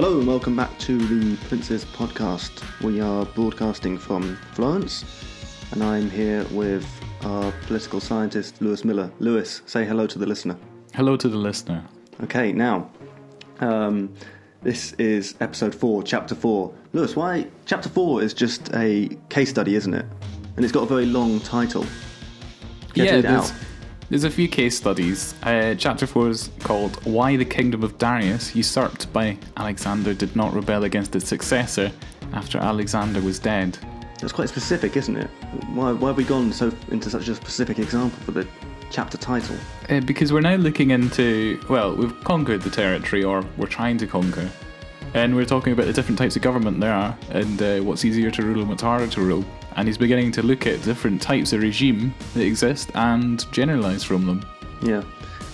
Hello and welcome back to the Prince's podcast. We are broadcasting from Florence, and I'm here with our political scientist, Lewis Miller. Lewis, say hello to the listener. Hello to the listener. Okay, now, um, this is episode four, chapter four. Lewis, why? Chapter four is just a case study, isn't it? And it's got a very long title. Get yeah, it out. There's a few case studies. Uh, chapter 4 is called Why the Kingdom of Darius, usurped by Alexander, did not rebel against its successor after Alexander was dead. That's quite specific, isn't it? Why, why have we gone so into such a specific example for the chapter title? Uh, because we're now looking into, well, we've conquered the territory, or we're trying to conquer. And we're talking about the different types of government there are, and uh, what's easier to rule and what's harder to rule. And he's beginning to look at different types of regime that exist and generalise from them. Yeah,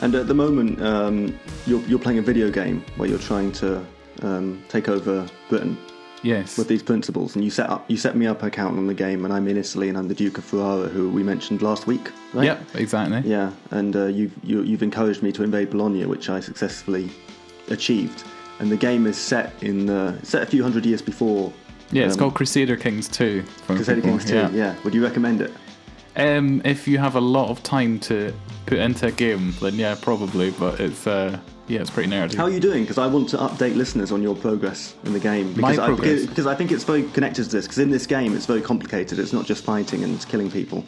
and at the moment, um, you're, you're playing a video game where you're trying to um, take over Britain Yes. with these principles, and you set up you set me up an account on the game, and I'm in Italy, and I'm the Duke of Ferrara, who we mentioned last week, right? Yep, exactly. Yeah, and uh, you've you, you've encouraged me to invade Bologna, which I successfully achieved. And the game is set in the set a few hundred years before Yeah, it's Um, called Crusader Kings 2. Crusader people, Kings 2. Yeah. would you recommend it? Um, if you have a lot of time to put into a game, then yeah, probably. But it's uh, yeah, it's pretty narrative. How are you doing? Because I want to update listeners on your progress in the game. My Because I, progress? because, because I think it's very connected to this. Because in this game, it's very complicated. It's not just fighting and killing people.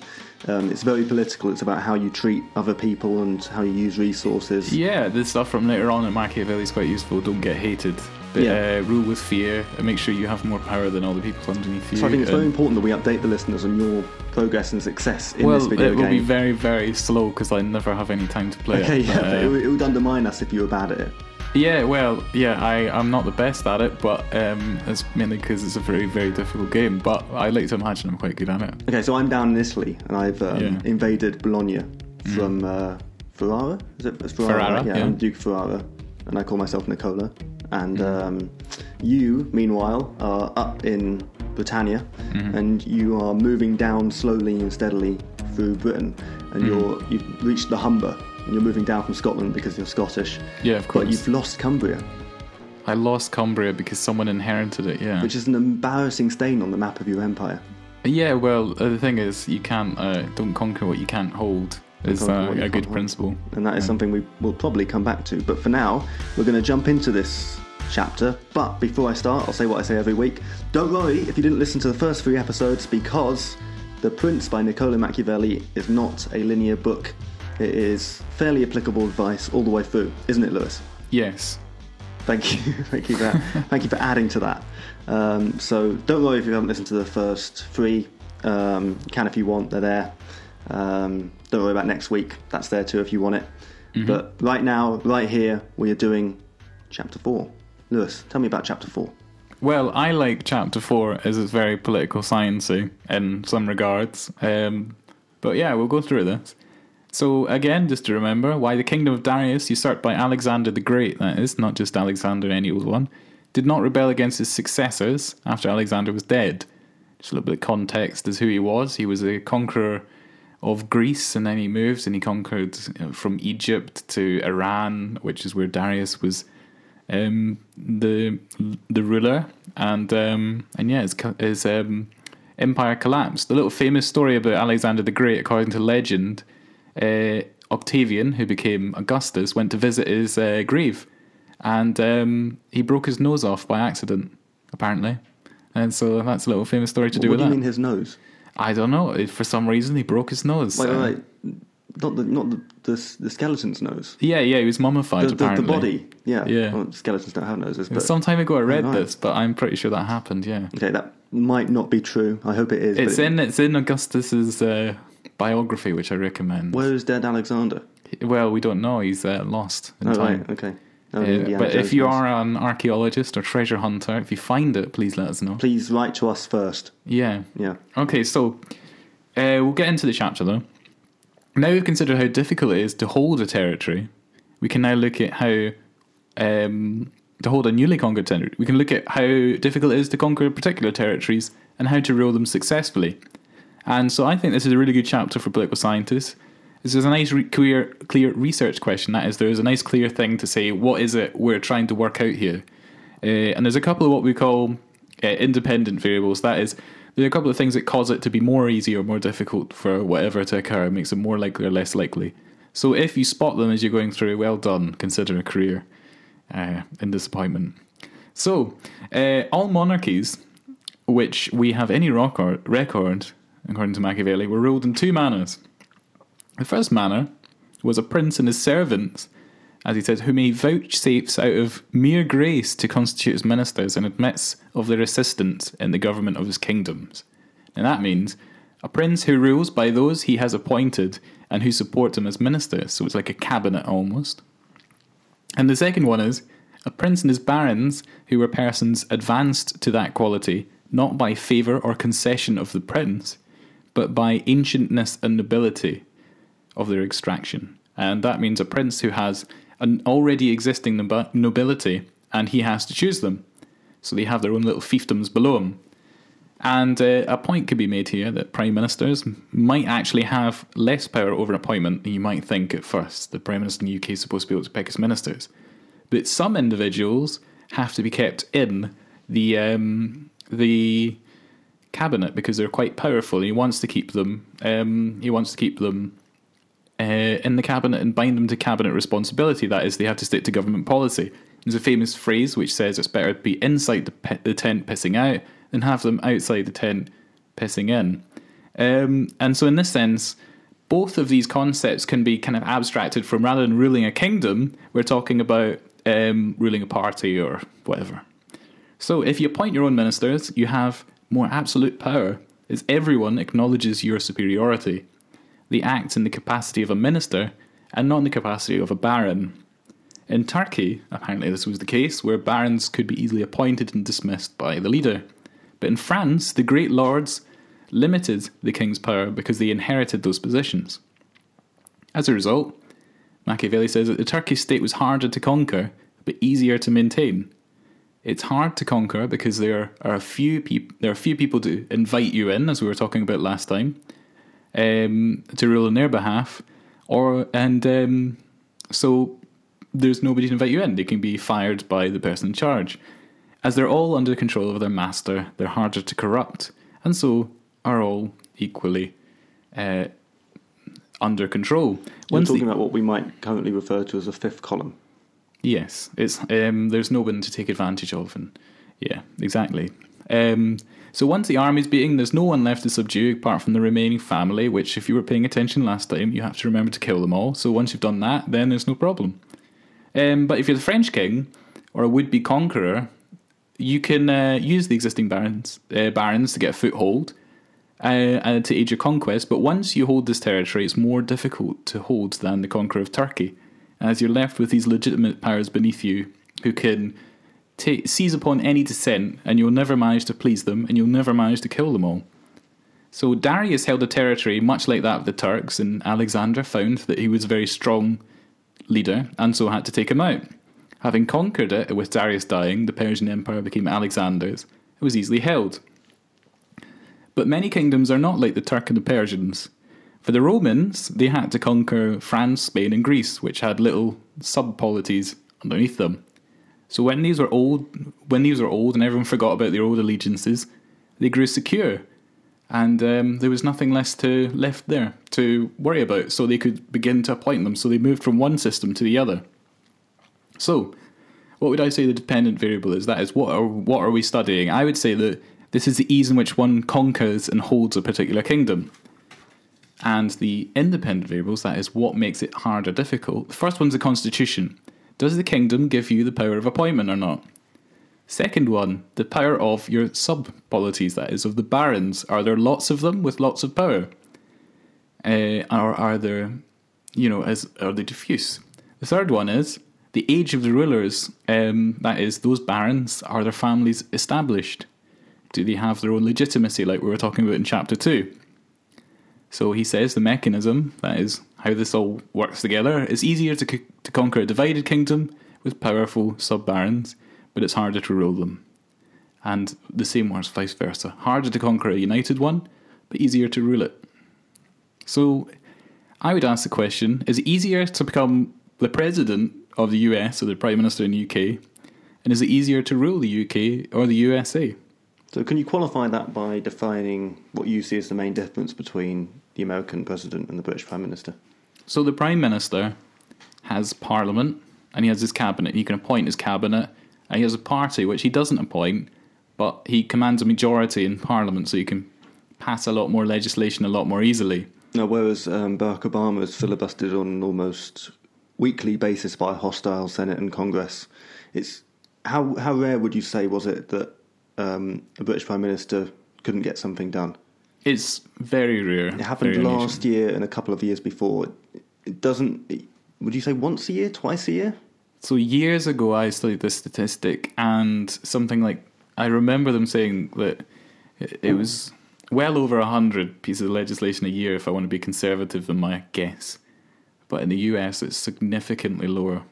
Um, it's very political. It's about how you treat other people and how you use resources. yeah, the stuff from later on in Machiavelli is quite useful. Don't get hated. But Yeah. uh, rule with fear and make sure you have more power than all the people underneath you. So I think it's very important that we update the listeners on your progress and success in well, this video game. Well, it will game. be very, very slow because I never have any time to play okay, it. yeah, but, uh, it, would- it would undermine us if you were bad at it. Yeah, well, yeah, I, I'm not the best at it, but um, it's mainly because it's a very, very difficult game. But I like to imagine I'm quite good at it. Okay, so I'm down in Italy and I've um, Yeah. Mm. invaded Bologna from uh, Ferrara. Is it Ferrara? Ferrara, yeah, yeah. I'm Duke Ferrara, and I call myself Nicola. And Mm. um, you, meanwhile, are up in Britannia, Mm-hmm. and you are moving down slowly and steadily through Britain, and Mm. you're you've reached the Humber, and you're moving down from Scotland because you're Scottish. Yeah, of But course. you've lost Cumbria, I lost Cumbria because someone inherited it. Yeah. which is an embarrassing stain on the map of your empire. yeah. Well, uh, the thing is, you can't uh, don't conquer what you can't hold. Is uh, a good hold. principle. and that is something we will probably come back to. But for now, we're going to jump into this chapter. But before I start, I'll say what I say every week. Don't worry if you didn't listen to the first three episodes, because The Prince by Niccolo Machiavelli is not a linear book. It is fairly applicable advice all the way through, isn't it, Lewis? Yes. Thank you, thank you for thank you for adding to that. Um, so don't worry if you haven't listened to the first three. Um, can if you want; they're there. Um, don't worry about next week; that's there too if you want it. But right now, right here, we are doing chapter four. Lewis, tell me about chapter four. Well, I like chapter four as it's very political sciencey in some regards. Um, but yeah, we'll go through this. So again, just to remember, why the kingdom of Darius, usurped by Alexander the Great, that is, not just Alexander any old one, did not rebel against his successors after Alexander was dead. Just a little bit of context as who he was. He was a conqueror of Greece, and then he moves and he conquered uh, from Egypt to Iran, which is where Darius was um, the the ruler, and um, and yeah, his, his um, empire collapsed. The little famous story about Alexander the Great, according to legend, uh, Octavian, who became Augustus, went to visit his uh, grave, and um, he broke his nose off by accident, apparently. And so that's a little famous story to do what with do you that. mean his nose? I don't know. For some reason, he broke his nose. Wait, wait, wait. Not the not the, the the skeleton's nose. Yeah, yeah, he was mummified. The, the, the body. Yeah. Yeah. Well, skeletons don't have noses, but Some time ago, I read right. this, but I'm pretty sure that happened. Yeah, okay, that might not be true. I hope it is. it's it- in it's in Augustus's uh, biography, which I recommend. Where is dead Alexander? Well, we don't know. He's uh, lost in Oh, time. right, okay. Oh, Uh, Indiana but if you are an archaeologist or treasure hunter, if you find it, please let us know. please write to us first. Yeah. Yeah. Okay, so uh, we'll get into the chapter though. Now we've considered how difficult it is to hold a territory. We can now look at how um, to hold a newly conquered territory. We can look at how difficult it is to conquer particular territories and how to rule them successfully. And so I think this is a really good chapter for political scientists. This is a nice, re- clear, clear research question. That is, there is a nice, clear thing to say. What is it we're trying to work out here? Uh, and there's a couple of what we call uh, independent variables. That is, there are a couple of things that cause it to be more easy or more difficult for whatever to occur, makes it more likely or less likely. So if you spot them as you're going through, well done, consider a career uh, in disappointment. So, uh, all monarchies which we have any record, record, according to Machiavelli, were ruled in two manners. The first manner was a prince and his servants, as he says, whom he vouchsafes out of mere grace to constitute his ministers and admits of their assistance in the government of his kingdoms. And that means a prince who rules by those he has appointed and who support him as ministers, so it's like a cabinet almost. And the second one is a prince and his barons who were persons advanced to that quality not by favour or concession of the prince, but by ancientness and nobility of their extraction. And that means a prince who has an already existing nobility and he has to choose them. So they have their own little fiefdoms below him. And uh, a point could be made here that prime ministers might actually have less power over an appointment than you might think at first. The prime minister in the UK is supposed to be able to pick his ministers. But some individuals have to be kept in the um, the cabinet because they're quite powerful. He wants to keep them. Um, he wants to keep them uh, in the cabinet and bind them to cabinet responsibility. That is, they have to stick to government policy. There's a famous phrase which says it's better to be inside the, the tent pissing out than have them outside the tent pissing in. Um, and so, in this sense, both of these concepts can be kind of abstracted from rather than ruling a kingdom, we're talking about um, ruling a party or whatever. So, if you appoint your own ministers, you have more absolute power, as everyone acknowledges your superiority. They act in the capacity of a minister and not in the capacity of a baron. In Turkey, apparently this was the case, where barons could be easily appointed and dismissed by the leader. But in France, the great lords limited the king's power because they inherited those positions. As a result, Machiavelli says that the Turkish state was harder to conquer, but easier to maintain. It's hard to conquer because there are a few people. There are few people to invite you in, as we were talking about last time, um, to rule on their behalf, or and um, so there's nobody to invite you in. They can be fired by the person in charge, as they're all under the control of their master. They're harder to corrupt, and so are all equally uh, under control. We're talking the, about what we might currently refer to as a fifth column. Yes, it's um, there's no one to take advantage of, and yeah, exactly. Um, so once the army's beaten, there's no one left to subdue apart from the remaining family. Which, if you were paying attention last time, you have to remember to kill them all. So once you've done that, then there's no problem. Um, but if you're the French king or a would-be conqueror, you can uh, use the existing barons uh, barons to get a foothold uh, to aid your conquest. But once you hold this territory, it's more difficult to hold than the conqueror of Turkey as you're left with these legitimate powers beneath you who can seize upon any dissent, and you'll never manage to please them, and you'll never manage to kill them all. So Darius held a territory much like that of the Turks, and Alexander found that he was a very strong leader, and so had to take him out. Having conquered it, with Darius dying, the Persian Empire became Alexander's. It was easily held. But many kingdoms are not like the Turk and the Persians. For the Romans, they had to conquer France, Spain, and Greece, which had little sub-polities underneath them. So when these were old, when these were old, and everyone forgot about their old allegiances, they grew secure, and um, there was nothing less to left there to worry about. So they could begin to appoint them. So they moved from one system to the other. So, what would I say the dependent variable is? That is, what are what are we studying? I would say that this is the ease in which one conquers and holds a particular kingdom and the independent variables, that is what makes it hard or difficult. The first one's the constitution. Does the kingdom give you the power of appointment or not? Second one, the power of your sub polities, that is, of the barons. Are there lots of them with lots of power? Uh, or are there, you know, as are they diffuse? The third one is the age of the rulers. Um, that is, those barons, are their families established? Do they have their own legitimacy, like we were talking about in chapter 2? So he says the mechanism, that is how this all works together, is easier to, c- to conquer a divided kingdom with powerful sub barons, but it's harder to rule them. And the same works vice versa. Harder to conquer a united one, but easier to rule it. So I would ask the question is it easier to become the president of the US or the prime minister in the UK And is it easier to rule the UK or the USA? So, can you qualify that by defining what you see as the main difference between the American president and the British Prime Minister? So the Prime Minister has Parliament and he has his cabinet. He can appoint his cabinet and he has a party which he doesn't appoint, but he commands a majority in Parliament so he can pass a lot more legislation a lot more easily. Now, whereas um, Barack Obama is filibustered on an almost weekly basis by a hostile Senate and Congress, it's how how rare would you say was it that um, a British Prime Minister couldn't get something done? It's very rare. It happened last year and a couple of years before. It doesn't. Would you say once a year, twice a year? So years ago, I studied this statistic, and something like I remember them saying that it it was well over hundred pieces of legislation a year. If I want to be conservative in my guess, but in the US, it's significantly lower.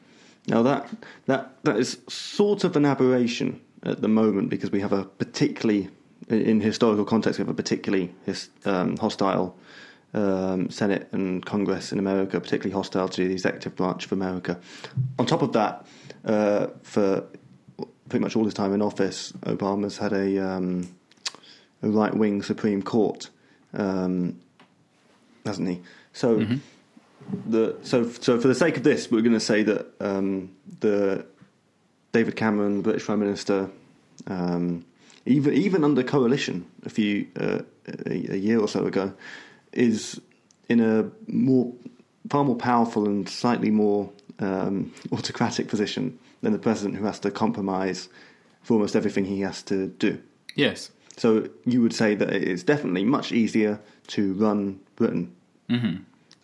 Now that that that is sort of an aberration at the moment because we have a particularly in- in historical context we have a particularly his, um, hostile um, Senate and Congress in America, particularly hostile to the executive branch of America. On top of that, uh, for pretty much all his time in office, Obama's had a, um, a right wing Supreme Court, um, hasn't he? So the so so for the sake of this, we're going to say that um, the David Cameron, British Prime Minister, um, even even under coalition a few uh, a, a year or so ago, is in a more far more powerful and slightly more um, autocratic position than the president who has to compromise for almost everything he has to do. Yes. So you would say that it's definitely much easier to run Britain hmm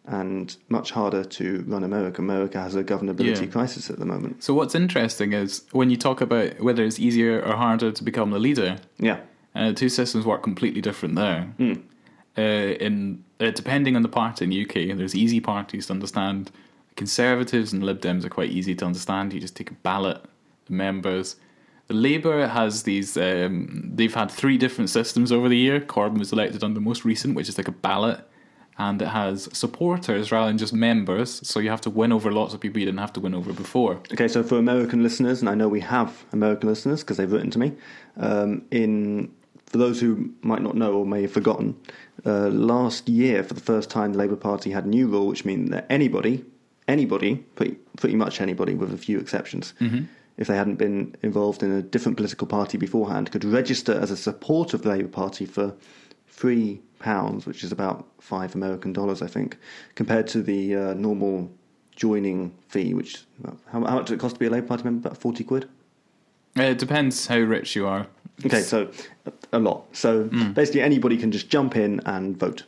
and much harder to run America. America has a governability Yeah. crisis at the moment. So what's interesting is when you talk about whether it's easier or harder to become the leader, Yeah. uh, the two systems work completely different there. Uh, in uh, depending on the party in the UK, there's easy parties to understand. Conservatives and Lib Dems are quite easy to understand. You just take a ballot, the members. The Labour has these. Um, they've had three different systems over the year. Corbyn was elected on the most recent, which is like a ballot, and it has supporters rather than just members. So you have to win over lots of people you didn't have to win over before. Okay, so for American listeners, and I know we have American listeners because they've written to me, um, in for those who might not know or may have forgotten, uh, last year for the first time the Labour Party had a new rule, which means that anybody, anybody, pretty, pretty much anybody, with a few exceptions, if they hadn't been involved in a different political party beforehand, could register as a supporter of the Labour Party for three pounds, which is about five American dollars, I think, compared to the uh, normal joining fee, which how, how much does it cost to be a Labour Party member? About forty quid. Uh, it depends how rich you are. Okay, so a lot. So basically, anybody can just jump in and vote.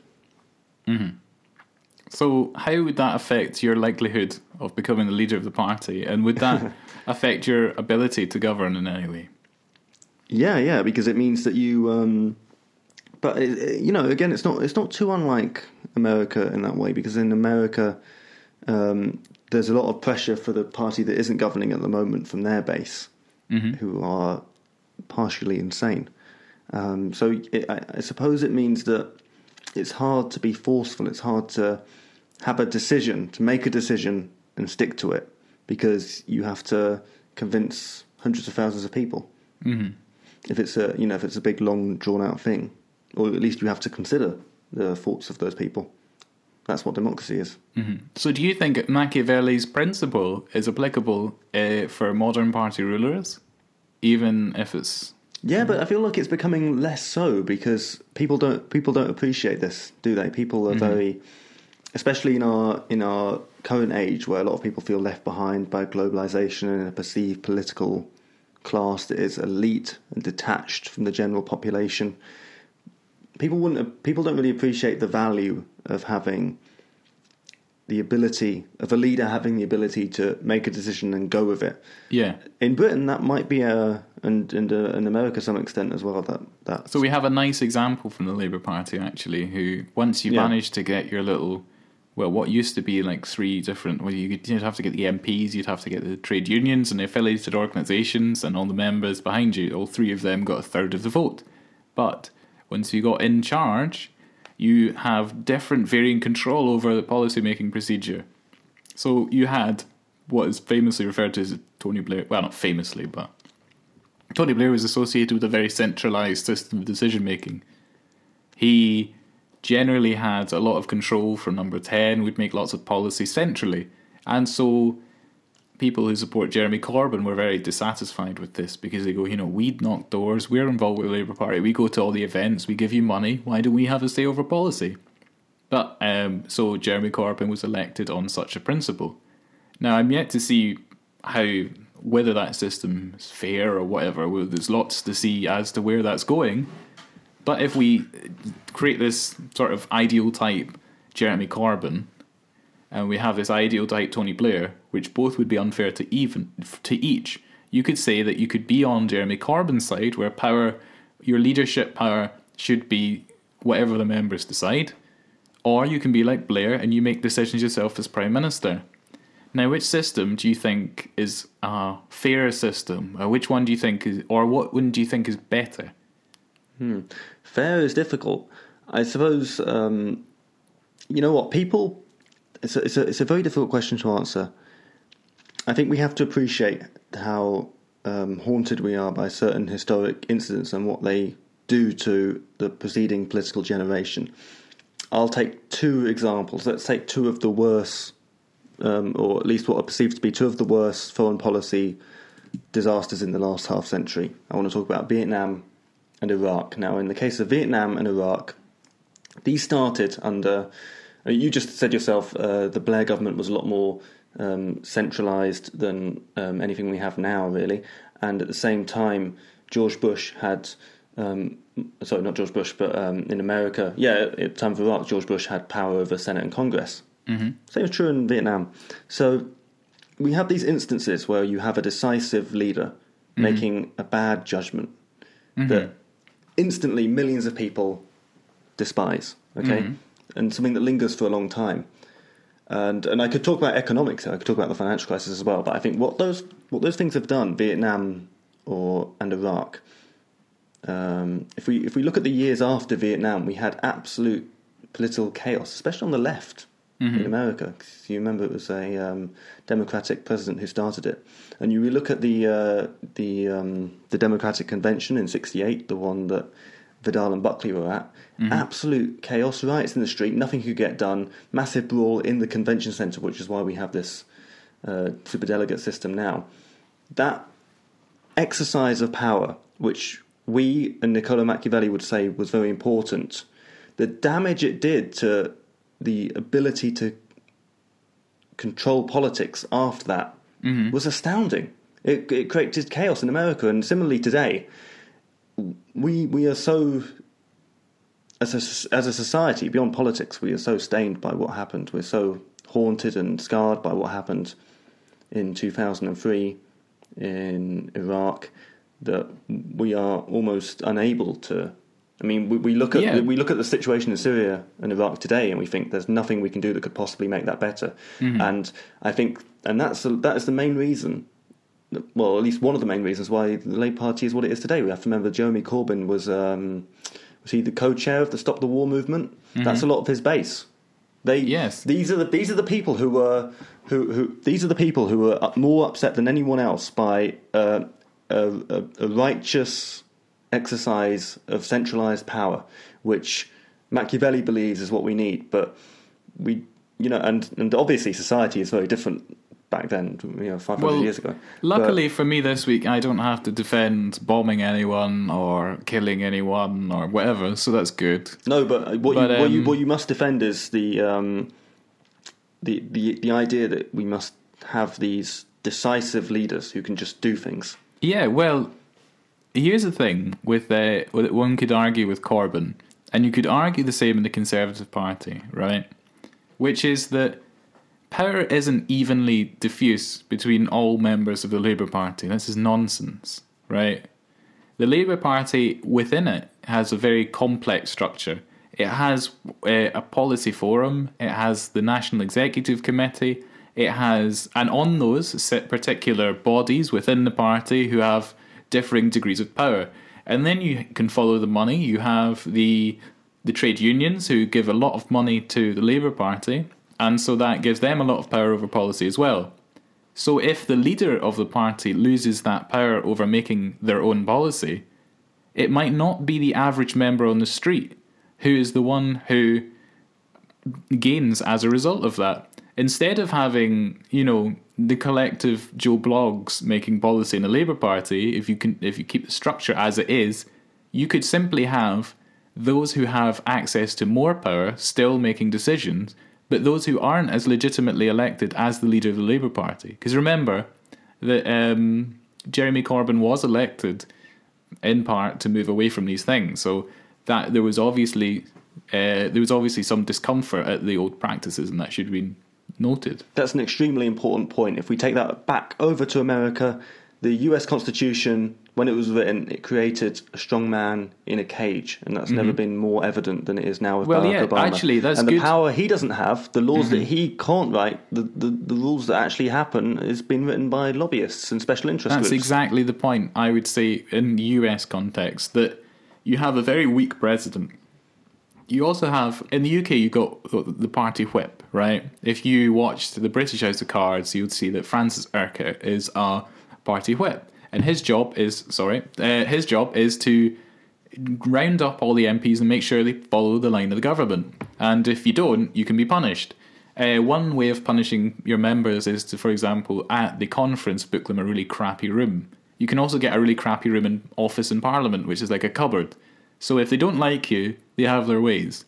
So, how would that affect your likelihood of becoming the leader of the party? And would that affect your ability to govern in any way? Yeah, yeah, because it means that you. Um, but it, it- you know, again, it's not it's not too unlike America in that way because in America, um, there's a lot of pressure for the party that isn't governing at the moment from their base, who are partially insane. Um, so it, I, I suppose it means that it's hard to be forceful. It's hard to have a decision, to make a decision and stick to it, because you have to convince hundreds of thousands of people. hmm If it's a you know if it's a big long drawn out thing, or at least you have to consider the thoughts of those people. That's what democracy is. hmm So, do you think Machiavelli's principle is applicable uh, for modern party rulers, even if it's Yeah, but I feel like it's becoming less so because people don't people don't appreciate this, do they? People are very, especially in our in our current age where a lot of people feel left behind by globalization and a perceived political class that is elite and detached from the general population. People wouldn't people don't really appreciate the value of having the ability of a leader having the ability to make a decision and go with it yeah? in Britain, that might be a and and uh, in America to some extent as well. That that So we have a nice example from the Labour Party actually, who once you Yeah. manage to get your little, well, what used to be like three different, well, you'd have to get the MPs, you'd have to get the trade unions and the affiliated organisations and all the members behind you. All three of them got a third of the vote, but once you got in charge, you have different varying control over the policy making procedure. So you had what is famously referred to as Tony Blair. Well, not famously, but Tony Blair was associated with a very centralized system of decision making. He generally had a lot of control from number 10, would make lots of policy centrally. And so people who support Jeremy Corbyn were very dissatisfied with this because they go, you know, we knock doors, we're involved with the Labour Party, we go to all the events, we give you money, why do we have a say over policy? But um, so Jeremy Corbyn was elected on such a principle. Now I'm yet to see how whether that system is fair or whatever. Well, there's lots to see as to where that's going. But if we create this sort of ideal type Jeremy Corbyn, and we have this ideal type Tony Blair, which both would be unfair to even to each, you could say that you could be on Jeremy Corbyn's side, where power, your leadership power, should be whatever the members decide, or you can be like Blair and you make decisions yourself as prime minister. Now, which system do you think is a fairer system? Or which one do you think is, or what one do you think is better? Hmm. Fair is difficult. I suppose, um, you know what, people, it's a, it's, a, it's a very difficult question to answer. I think we have to appreciate how um, haunted we are by certain historic incidents and what they do to the preceding political generation. I'll take two examples. Let's take two of the worst um, or at least what are perceived to be two of the worst foreign policy disasters in the last half century. I want to talk about Vietnam and Iraq. Now, in the case of Vietnam and Iraq, these started under. You just said yourself uh, the Blair government was a lot more um, centralized than um, anything we have now, really. And at the same time, George Bush had. Um, sorry, not George Bush, but um, in America, yeah, at the time of Iraq, George Bush had power over Senate and Congress. Mm-hmm. Same is true in Vietnam. So we have these instances where you have a decisive leader mm-hmm. making a bad judgment mm-hmm. that instantly millions of people despise. Okay, mm-hmm. And something that lingers for a long time. And and I could talk about economics. I could talk about the financial crisis as well. But I think what those what those things have done, Vietnam or and Iraq. Um, if we if we look at the years after Vietnam, we had absolute political chaos, especially on the left mm-hmm. in America. Cause you remember it was a um, Democratic president who started it, and you look at the uh, the um, the Democratic convention in '68, the one that Vidal and Buckley were at. Mm-hmm. Absolute chaos, riots in the street, nothing could get done. Massive brawl in the convention centre, which is why we have this uh, superdelegate system now. That exercise of power, which we and Niccolo Machiavelli would say was very important, the damage it did to the ability to control politics after that mm-hmm. was astounding. It, it created chaos in America, and similarly today, we we are so as a, as a society beyond politics, we are so stained by what happened. We're so haunted and scarred by what happened in 2003 in Iraq that we are almost unable to I mean, we, we look at yeah. we look at the situation in Syria and Iraq today, and we think there's nothing we can do that could possibly make that better. Mm-hmm. And I think, and that's that is the main reason. Well, at least one of the main reasons why the Labour Party is what it is today. We have to remember Jeremy Corbyn was um, was he the co-chair of the Stop the War movement? Mm-hmm. That's a lot of his base. They yes. These are the these are the people who were who who these are the people who were more upset than anyone else by uh, a, a, a righteous exercise of centralized power, which Machiavelli believes is what we need. But we, you know, and and obviously society is very different back then, you know, 500 well, years ago. Luckily but, for me this week, I don't have to defend bombing anyone or killing anyone or whatever, so that's good. No, but what, but, you, um, what, you, what you must defend is the, um, the, the, the idea that we must have these decisive leaders who can just do things. Yeah, well, here's the thing with uh, one could argue with Corbyn, and you could argue the same in the Conservative Party, right? Which is that power isn't evenly diffused between all members of the Labour Party. This is nonsense, right? The Labour Party within it has a very complex structure. It has a, uh, a policy forum. It has the National Executive Committee. It has, and on those sit particular bodies within the party who have differing degrees of power. And then you can follow the money. You have the the trade unions who give a lot of money to the Labour Party, and so that gives them a lot of power over policy as well. So if the leader of the party loses that power over making their own policy, it might not be the average member on the street who is the one who gains as a result of that. Instead of having, you know, the collective Joe Bloggs making policy in the Labour Party, if you can if you keep the structure as it is, you could simply have those who have access to more power still making decisions, but those who aren't as legitimately elected as the leader of the Labour Party. Because remember that um, Jeremy Corbyn was elected in part to move away from these things, so that there was obviously uh, there was obviously some discomfort at the old practices, and that should be noted. That's an extremely important point. If we take that back over to America, the US Constitution, when it was written, it created a strong man in a cage, and that's never been more evident than it is now with Mm-hmm. Well, Barack yeah, Obama. actually, that's and good. the power he doesn't have, the laws Mm-hmm. that he can't write, the, the, the rules that actually happen, is been written by lobbyists and special interest That's groups. exactly the point I would say in the US context that you have a very weak president. You also have in the UK you got the party whip, right? If you watched the British House of Cards, you would see that Francis Urquhart is a party whip, and his job is sorry, uh, his job is to round up all the MPs and make sure they follow the line of the government. And if you don't, you can be punished. Uh, one way of punishing your members is to, for example, at the conference, book them a really crappy room. You can also get a really crappy room in office in Parliament, which is like a cupboard. So if they don't like you, they have their ways.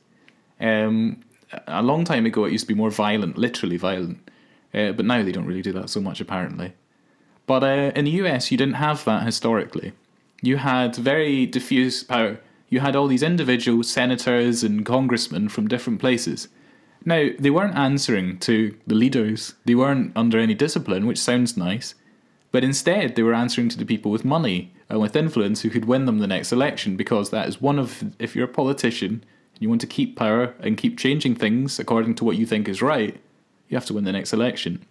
Um, a long time ago, it used to be more violent, literally violent. Uh, but now they don't really do that so much, apparently. But uh, in the US, you didn't have that historically. You had very diffuse power. You had all these individual senators and congressmen from different places. Now, they weren't answering to the leaders, they weren't under any discipline, which sounds nice, but instead they were answering to the people with money and with influence who could win them the next election because that is one of, if you're a politician and you want to keep power and keep changing things according to what you think is right, you have to win the next election.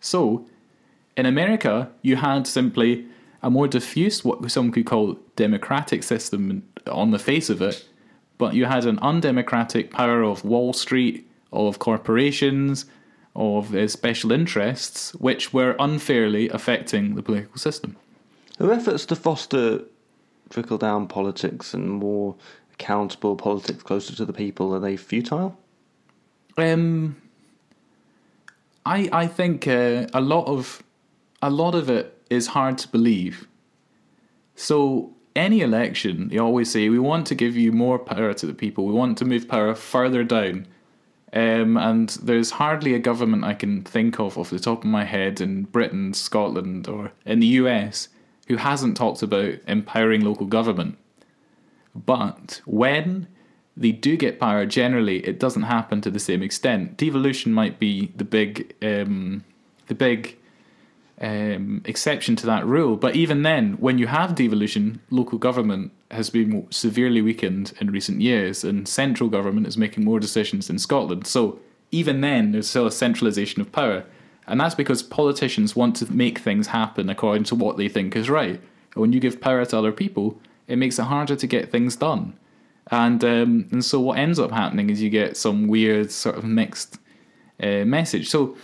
So, in America, you had simply a more diffuse, what some could call democratic system on the face of it, but you had an undemocratic power of Wall Street, of corporations, of uh, special interests, which were unfairly affecting the political system. Are efforts to foster trickle down politics and more accountable politics closer to the people are they futile? Um, I I think uh, a lot of a lot of it is hard to believe. So any election, they always say we want to give you more power to the people. We want to move power further down. Um, and there's hardly a government I can think of off the top of my head in Britain, Scotland, or in the US who hasn't talked about empowering local government. But when they do get power, generally it doesn't happen to the same extent. Devolution might be the big, um, the big um, exception to that rule. But even then, when you have devolution, local government has been severely weakened in recent years, and central government is making more decisions in Scotland. So even then, there's still a centralisation of power. And that's because politicians want to make things happen according to what they think is right. And when you give power to other people, it makes it harder to get things done. And um, and so what ends up happening is you get some weird sort of mixed uh, message. So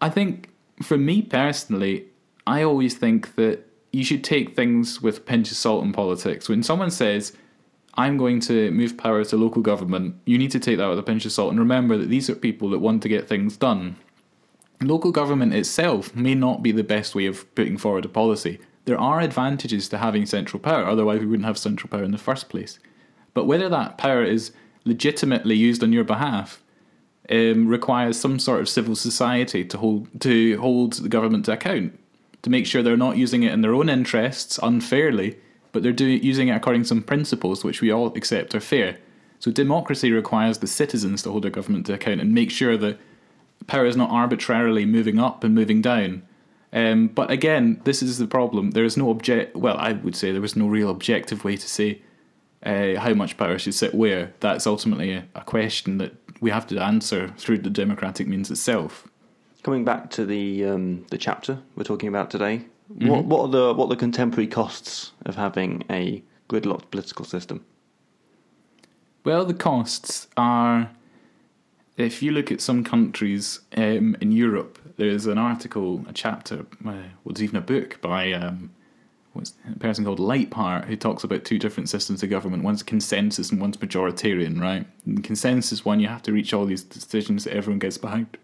I think for me personally, I always think that you should take things with a pinch of salt in politics. When someone says, I'm going to move power to local government, you need to take that with a pinch of salt and remember that these are people that want to get things done. Local government itself may not be the best way of putting forward a policy. There are advantages to having central power, otherwise, we wouldn't have central power in the first place. But whether that power is legitimately used on your behalf um, requires some sort of civil society to hold to hold the government to account, to make sure they're not using it in their own interests unfairly, but they're doing using it according to some principles which we all accept are fair. So democracy requires the citizens to hold their government to account and make sure that power is not arbitrarily moving up and moving down. Um, but again, this is the problem. There is no object. Well, I would say there was no real objective way to say uh, how much power should sit where. That's ultimately a, a question that we have to answer through the democratic means itself. Coming back to the um, the chapter we're talking about today, Mm-hmm. what what are the what are the contemporary costs of having a gridlocked political system? Well, the costs are if you look at some countries um, in Europe, there's an article, a chapter, uh, well, there's even a book by um, what's a person called Lijphart who talks about two different systems of government. One's consensus and one's majoritarian, right? The consensus one, you have to reach all these decisions that everyone gets behind.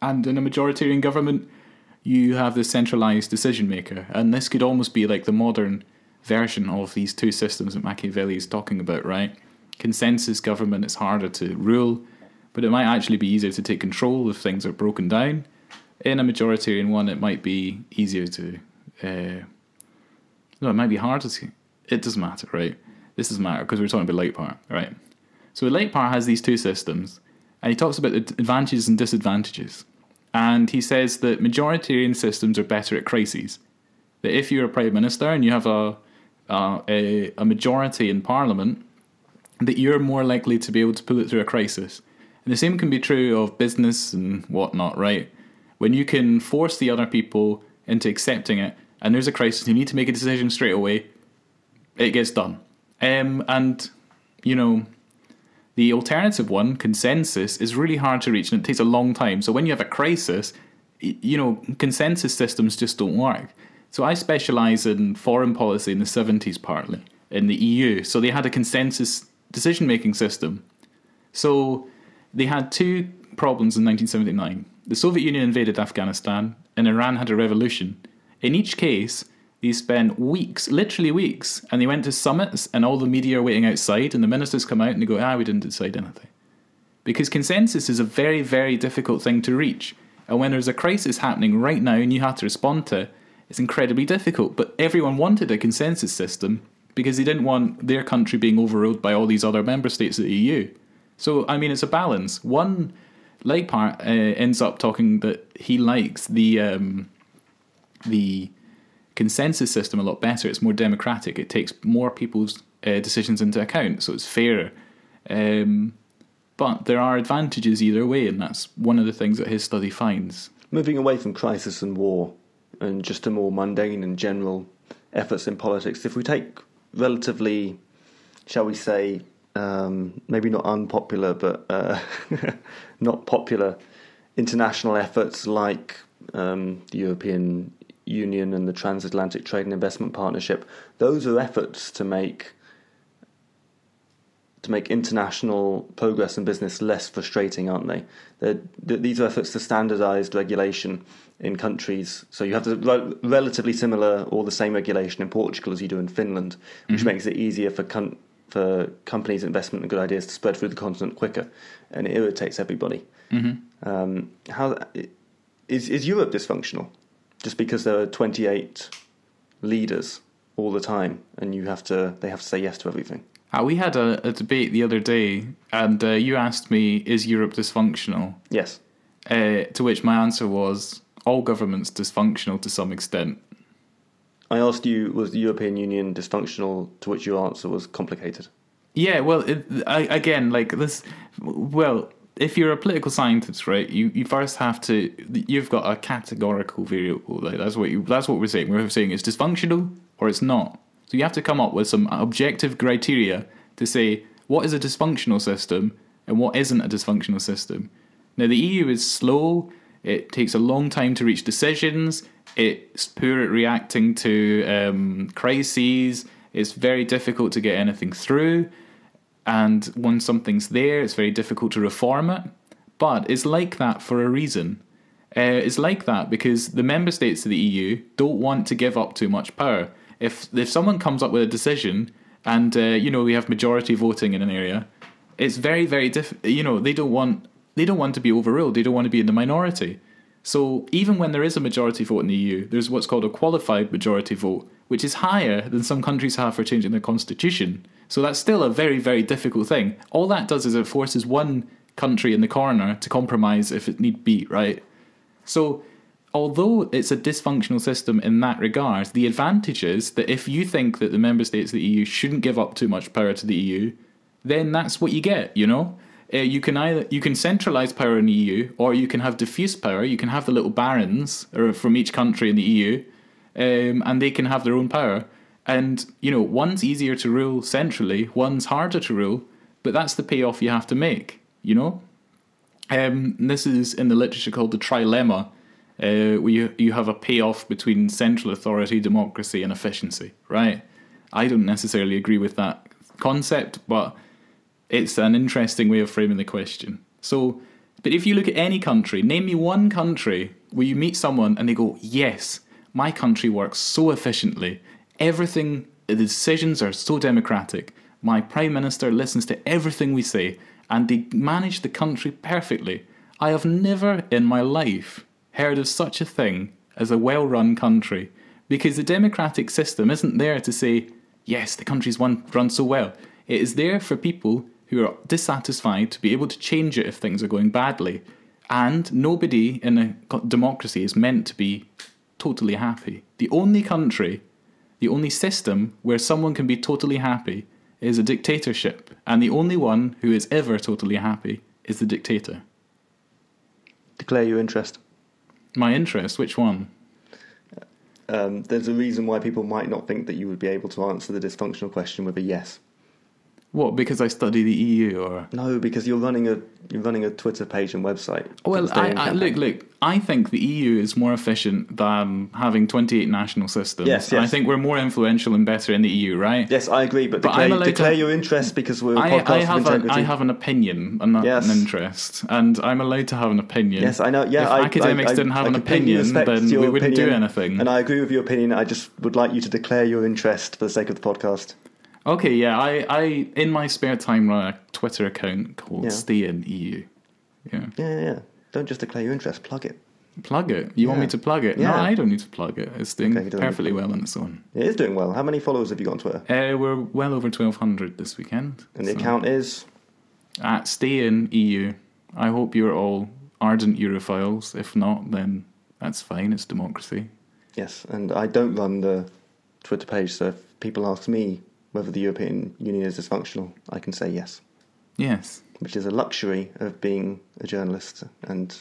And in a majoritarian government, you have the centralized decision maker. And this could almost be like the modern version of these two systems that Machiavelli is talking about, right? Consensus government is harder to rule, but it might actually be easier to take control if things are broken down. In a majoritarian one, it might be easier to. Uh, no, it might be hard to. See. It doesn't matter, right? This doesn't matter because we're talking about Lijphart, right? So Lijphart has these two systems, and he talks about the advantages and disadvantages. And he says that majoritarian systems are better at crises. That if you're a prime minister and you have a a, a majority in parliament, that you're more likely to be able to pull it through a crisis. And the same can be true of business and whatnot, right? When you can force the other people into accepting it, and there's a crisis, you need to make a decision straight away, it gets done. Um, and, you know, the alternative one, consensus, is really hard to reach and it takes a long time. So when you have a crisis, you know, consensus systems just don't work. So I specialise in foreign policy in the 70s partly, in the EU. So they had a consensus decision making system. So they had two problems in 1979. The Soviet Union invaded Afghanistan and Iran had a revolution. In each case, they spent weeks, literally weeks, and they went to summits and all the media are waiting outside and the ministers come out and they go, ah, we didn't decide anything. Because consensus is a very, very difficult thing to reach. And when there's a crisis happening right now and you have to respond to it, it's incredibly difficult. But everyone wanted a consensus system because they didn't want their country being overruled by all these other member states of the EU. So, I mean, it's a balance. One, Lijphart uh, ends up talking that he likes the um, the consensus system a lot better. It's more democratic. It takes more people's uh, decisions into account, so it's fairer. Um, but there are advantages either way, and that's one of the things that his study finds. Moving away from crisis and war, and just a more mundane and general efforts in politics. If we take relatively, shall we say, um, maybe not unpopular, but uh, not popular international efforts like um, the European Union and the Transatlantic Trade and Investment Partnership, those are efforts to make to make international progress in business less frustrating, aren't they? They're, these are efforts to standardised regulation in countries. So you have the re- relatively similar or the same regulation in Portugal as you do in Finland, which mm-hmm. makes it easier for com- for companies' investment and good ideas to spread through the continent quicker, and it irritates everybody. Mm-hmm. Um, how is is Europe dysfunctional? Just because there are twenty eight leaders all the time, and you have to they have to say yes to everything. Uh, we had a, a, debate the other day, and uh, you asked me, "Is Europe dysfunctional?" Yes. Uh, to which my answer was, "All governments dysfunctional to some extent." I asked you, "Was the European Union dysfunctional?" To which your answer was complicated. Yeah, well, it, I, again, like this. Well, if you're a political scientist, right, you, you first have to. You've got a categorical variable. Like that's what you. That's what we're saying. We're saying it's dysfunctional or it's not. So you have to come up with some objective criteria to say what is a dysfunctional system and what isn't a dysfunctional system. Now, the EU is slow, it takes a long time to reach decisions, it's poor at reacting to um, crises, it's very difficult to get anything through, and once something's there, it's very difficult to reform it. But it's like that for a reason. Uh, it's like that because the member states of the EU don't want to give up too much power if if someone comes up with a decision and uh, you know we have majority voting in an area, it's very very diff. You know they don't want they don't want to be overruled. They don't want to be in the minority. So even when there is a majority vote in the EU, there's what's called a qualified majority vote, which is higher than some countries have for changing their constitution. So that's still a very very difficult thing. All that does is it forces one country in the corner to compromise if it need be, right? So although it's a dysfunctional system in that regard, the advantage is that if you think that the member states of the EU shouldn't give up too much power to the EU, then that's what you get, you know? Uh, you can either you can centralize power in the EU, or you can have diffuse power. You can have the little barons from each country in the EU, um, and they can have their own power. And you know, one's easier to rule centrally, one's harder to rule, but that's the payoff you have to make. You know, Um, this is in the literature called the trilemma, uh, where you, you have a payoff between central authority, democracy, and efficiency, right? I don't necessarily agree with that concept, but it's an interesting way of framing the question. So, but if you look at any country, name me one country where you meet someone and they go, Yes, my country works so efficiently. Everything, the decisions are so democratic. My prime minister listens to everything we say and they manage the country perfectly. I have never in my life heard of such a thing as a well run country because the democratic system isn't there to say, yes, the country's run so well. It is there for people who are dissatisfied to be able to change it if things are going badly. And nobody in a democracy is meant to be totally happy. The only country, the only system where someone can be totally happy is a dictatorship. And the only one who is ever totally happy is the dictator. Declare your interest. My interest, which one? Um, there's a reason why people might not think that you would be able to answer the dysfunctional question with a yes. What? Because I study the EU, or No, because you're running a you're running a Twitter page and website. well, I, I, look, look. I think the EU is more efficient than having twenty-eight national systems. Yes, And I think we're more influential and better in the EU, right? Yes, I agree, but, But declare, declare to- your interest because we're a I, podcast I have an, integrity. I have an opinion and not Yes. an interest, and I'm allowed to have an opinion. Yes, I know. Yeah, if I, academics didn't have an opinion, then we wouldn't do anything. And I agree with your opinion. I just would like you to declare your interest for the sake of the podcast. Okay, yeah, I, I in my spare time run a Twitter account called Yeah. Stay in EU. Yeah, Yeah, yeah, yeah. Don't just declare your interest. Plug it. plug it. You want me to plug it? No, I don't need to plug it. It's doing Okay, you don't need to perfectly well on its own. It is doing well. How many followers have you got on Twitter? Uh, we're well over twelve hundred this weekend. And the so- account is at Stay in EU. I hope you're all ardent Europhiles. If not, then that's fine. It's democracy. yes. And I don't run the Twitter page, so if people ask me whether the European Union is dysfunctional, I can say yes, Yes. which is a luxury of being a journalist and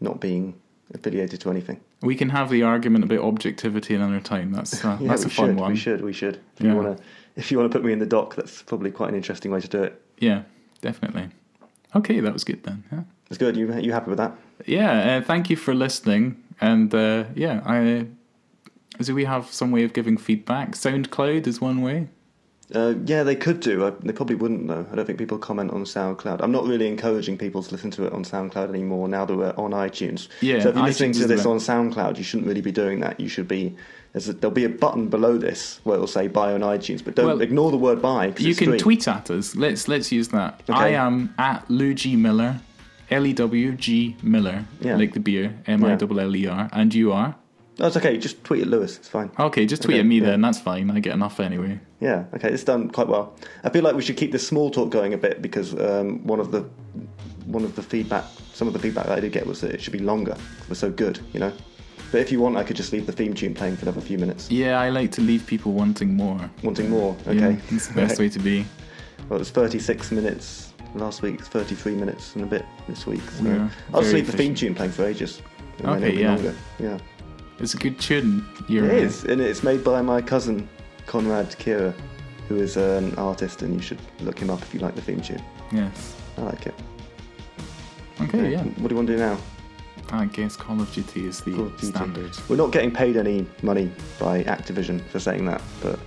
not being affiliated to anything. We can have the argument about objectivity another time. That's uh, Yeah, that's a fun should. one. We should. We should. If Yeah. you want to, if you want to put me in the dock, that's probably quite an interesting way to do it. Yeah, definitely. Okay, that was good then. Yeah, It's good. You you happy with that? yeah uh, thank you for listening. And uh, yeah, I do we have some way of giving feedback? SoundCloud is one way. Uh, yeah, they could do. I, they probably wouldn't though. I don't think people comment on SoundCloud. I'm not really encouraging people to listen to it on SoundCloud anymore now that we're on iTunes. Yeah, So if you're listening to this on SoundCloud, you shouldn't really be doing that. You should be. There's a, there'll be a button below this where it'll say "buy on iTunes," but don't Well, ignore the word "buy." You can free. tweet at us. Let's let's use that. Okay. I am at Luigi Miller, L E W G Miller, Yeah. like the beer, M I L L E R, and you are. Oh, it's okay. Just tweet at Lewis. It's fine. Okay, just tweet Okay, at me yeah. then. That's fine. I get enough anyway. Yeah, okay, it's done quite well. I feel like we should keep this small talk going a bit because um, one of the one of the feedback, some of the feedback that I did get was that it should be longer. It was so good, you know. But if you want, I could just leave the theme tune playing for another few minutes. Yeah, I like to leave people wanting more. Wanting more, okay? Yeah, it's the best Right. way to be. Well, it was 36 minutes last week. 33 minutes and a bit this week. So Yeah, I'll just leave the theme tune playing for ages. Okay, yeah. Longer. Yeah. It's a good tune. You're It is, and it's made by my cousin Conrad Kira, who is an artist, and you should look him up if you like the theme tune. Yes. I like it. Okay, yeah. What do you want to do now? I guess Call of Duty is the Duty. standard. We're not getting paid any money by Activision for saying that, but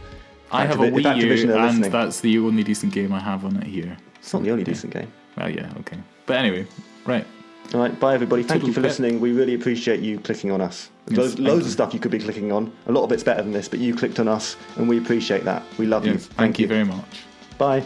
I have a Wii U, and listening- that's the only decent game I have on it here. it's not the only Yeah. decent game. Well, yeah, okay. But anyway, right. All right, bye everybody. Thank you for listening. We really appreciate you clicking on us. Yes, loads loads you. of stuff you could be clicking on. A lot of it's better than this, but you clicked on us, and we appreciate that. We love you. Yes, thank you very much. Bye.